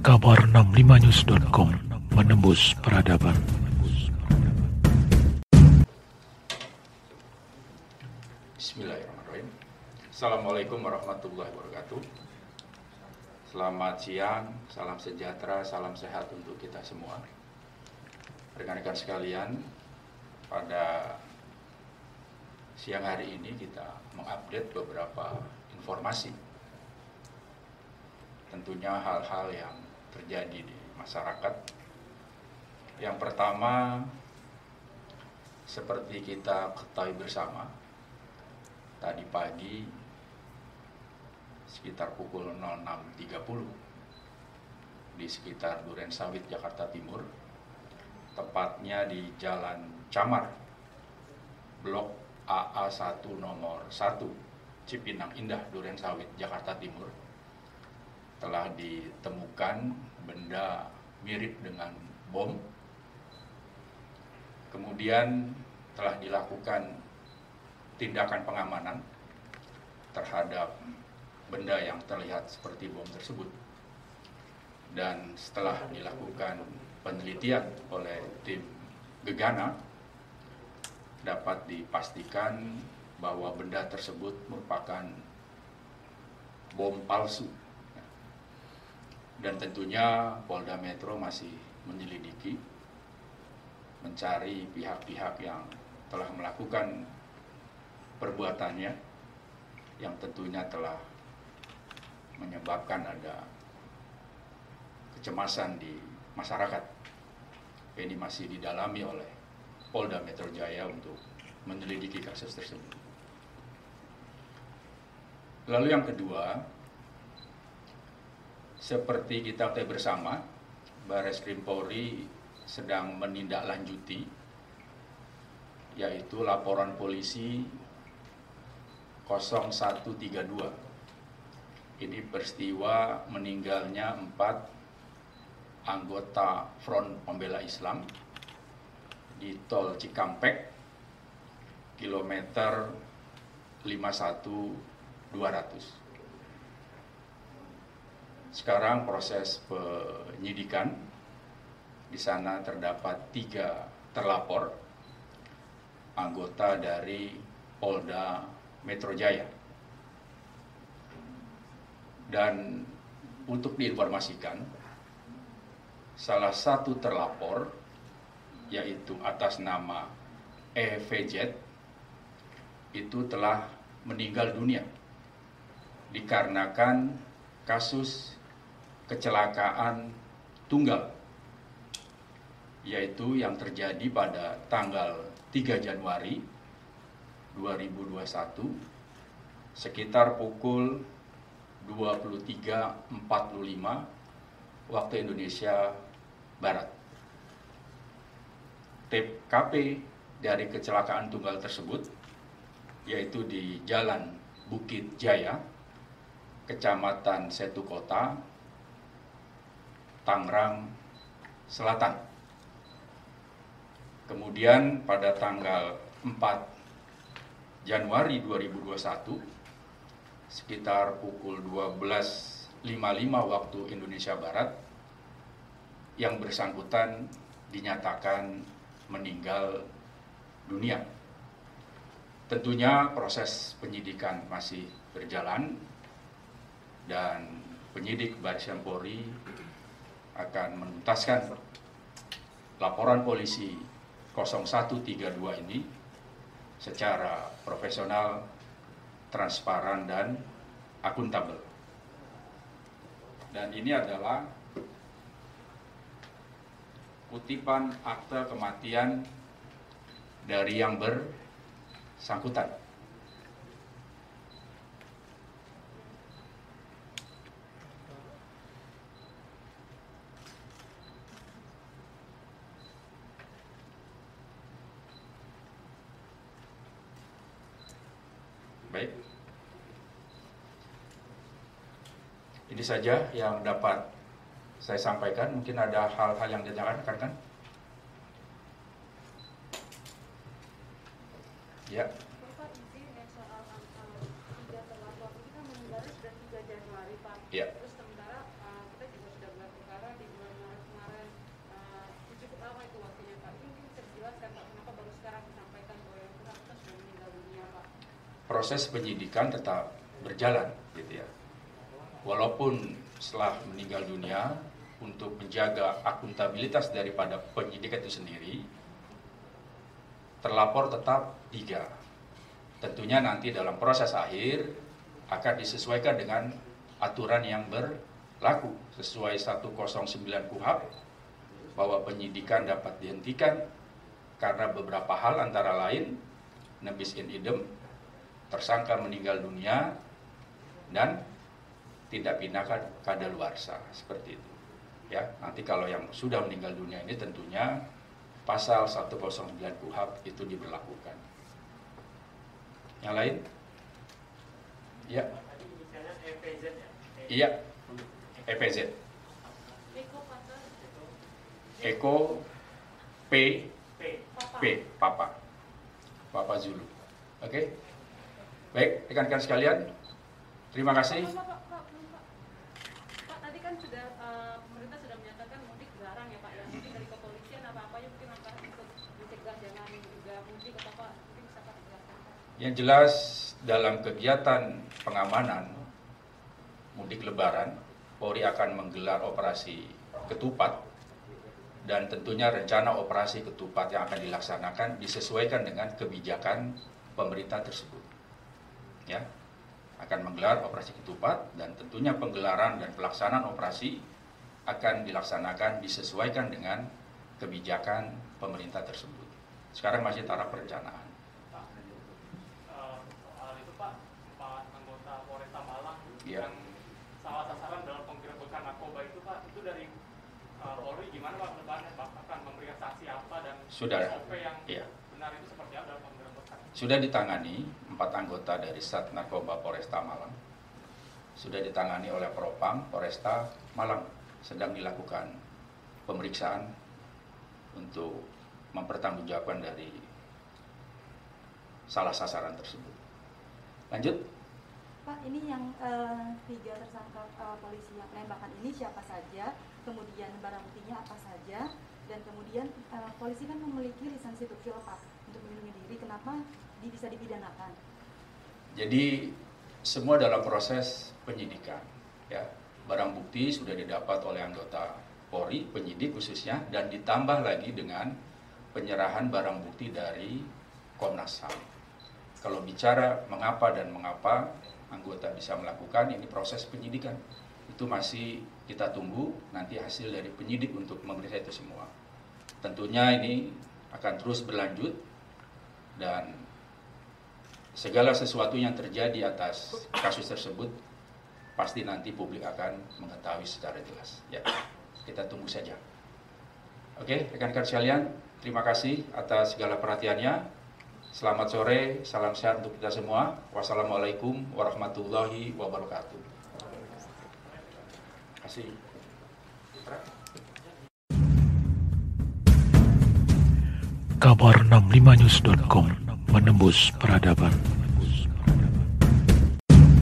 kabar 65news.com menembus peradaban. Bismillahirrahmanirrahim. Assalamualaikum warahmatullahi wabarakatuh. Selamat siang, salam sejahtera, salam sehat untuk kita semua. Rekan-rekan sekalian, pada siang hari ini kita mengupdate beberapa informasi. Tentunya hal-hal yang terjadi di masyarakat. Yang pertama, seperti kita ketahui bersama, tadi pagi sekitar pukul 06.30 di sekitar Duren Sawit, Jakarta Timur, tepatnya di Jalan Camar, Blok AA1 nomor 1, Cipinang Indah, Duren Sawit, Jakarta Timur, telah ditemukan benda mirip dengan bom. Kemudian telah dilakukan tindakan pengamanan terhadap benda yang terlihat seperti bom tersebut. Dan setelah dilakukan penelitian oleh tim Gegana, dapat dipastikan bahwa benda tersebut merupakan bom palsu. Dan tentunya Polda Metro masih menyelidiki, mencari pihak-pihak yang telah melakukan perbuatannya yang tentunya telah menyebabkan ada kecemasan di masyarakat. Ini masih didalami oleh Polda Metro Jaya untuk menyelidiki kasus tersebut. Lalu yang kedua, seperti kita ketahui bersama, Baris Krim Polri sedang menindaklanjuti yaitu laporan polisi 0132. Ini peristiwa meninggalnya empat anggota Front Pembela Islam di Tol Cikampek, kilometer 51200. Sekarang proses penyidikan di sana terdapat tiga terlapor anggota dari Polda Metro Jaya. Dan untuk diinformasikan, salah satu terlapor yaitu atas nama EVJ itu telah meninggal dunia dikarenakan kasus kecelakaan tunggal yaitu yang terjadi pada tanggal 3 Januari 2021 sekitar pukul 23.45 waktu Indonesia Barat. TKP dari kecelakaan tunggal tersebut yaitu di Jalan Bukit Jaya, Kecamatan Setu Kota, Tangerang Selatan. Kemudian pada tanggal 4 Januari 2021 sekitar pukul 12.55 waktu Indonesia Barat yang bersangkutan dinyatakan meninggal dunia. Tentunya proses penyidikan masih berjalan dan penyidik Baris Polri akan menuntaskan laporan polisi 0132 ini secara profesional, transparan, dan akuntabel. Dan ini adalah kutipan akte kematian dari yang bersangkutan. Baik. Ini saja yang dapat saya sampaikan. Mungkin ada hal-hal yang ditanyakan, kan? kan? Ya. Ya, kan ya. Terus sementara uh, kita juga sudah perkara di bulan Maret kemarin. Uh, cukup lama itu waktunya, Pak. Ini mungkin bisa dijelaskan, Pak, kenapa baru sekarang proses penyidikan tetap berjalan gitu ya. Walaupun setelah meninggal dunia untuk menjaga akuntabilitas daripada penyidikan itu sendiri terlapor tetap tiga. Tentunya nanti dalam proses akhir akan disesuaikan dengan aturan yang berlaku sesuai 109 KUHAP bahwa penyidikan dapat dihentikan karena beberapa hal antara lain nebis in idem tersangka meninggal dunia dan tidak pindahkan kadaluarsa seperti itu. Ya, nanti kalau yang sudah meninggal dunia ini tentunya pasal 109 KUHAP itu diberlakukan. Yang lain? Ya, ya? iya. EPZ. Eko P P. Papa. Papa. Zulu. Oke. Baik, rekan-rekan sekalian. Terima kasih. Pak, Pak, Pak, belum, Pak. Pak, tadi kan sudah eh, pemerintah sudah menyatakan mudik dilarang ya Pak ya. Mungkin dari kepolisian apa-apanya mungkin akan ikut mencegah jangan juga mudik atau Pak mungkin bisa Pak jelaskan Pak. Yang jelas dalam kegiatan pengamanan mudik lebaran, Polri akan menggelar operasi ketupat dan tentunya rencana operasi ketupat yang akan dilaksanakan disesuaikan dengan kebijakan pemerintah tersebut. Ya, akan menggelar operasi ketupat dan tentunya penggelaran dan pelaksanaan operasi akan dilaksanakan disesuaikan dengan kebijakan pemerintah tersebut. Sekarang masih taraf perencanaan. Pak, eh, soal itu Pak, empat anggota Polresta Malang Iya. yang salah sasaran dalam penggerebekan narkoba itu Pak, itu dari Polri gimana Pak ke depannya Pak? Akan memberikan sanksi apa dan Sudah. SOP yang Iya. benar itu seperti apa dalam penggerebekan? Sudah ditangani empat anggota dari Sat Narkoba Polresta Malang. Sudah ditangani oleh Propam Polresta Malang. Sedang dilakukan pemeriksaan untuk mempertanggungjawabkan dari salah sasaran tersebut. Lanjut. Pak, ini yang eh, tiga tersangka eh, polisi yang penembakan ini siapa saja, kemudian barang buktinya apa saja, dan kemudian eh, polisi kan memiliki lisensi tukil Pak untuk melindungi diri, kenapa bisa dipidanakan? Jadi semua dalam proses penyidikan. Ya, barang bukti sudah didapat oleh anggota Polri, penyidik khususnya, dan ditambah lagi dengan penyerahan barang bukti dari Komnas HAM. Kalau bicara mengapa dan mengapa anggota bisa melakukan ini proses penyidikan, itu masih kita tunggu nanti hasil dari penyidik untuk memeriksa itu semua. Tentunya ini akan terus berlanjut dan segala sesuatu yang terjadi atas kasus tersebut pasti nanti publik akan mengetahui secara jelas. Ya, kita tunggu saja. Oke, rekan-rekan sekalian, terima kasih atas segala perhatiannya. Selamat sore, salam sehat untuk kita semua. Wassalamualaikum warahmatullahi wabarakatuh. Terima kasih. Kabar 65news.com menembus peradaban.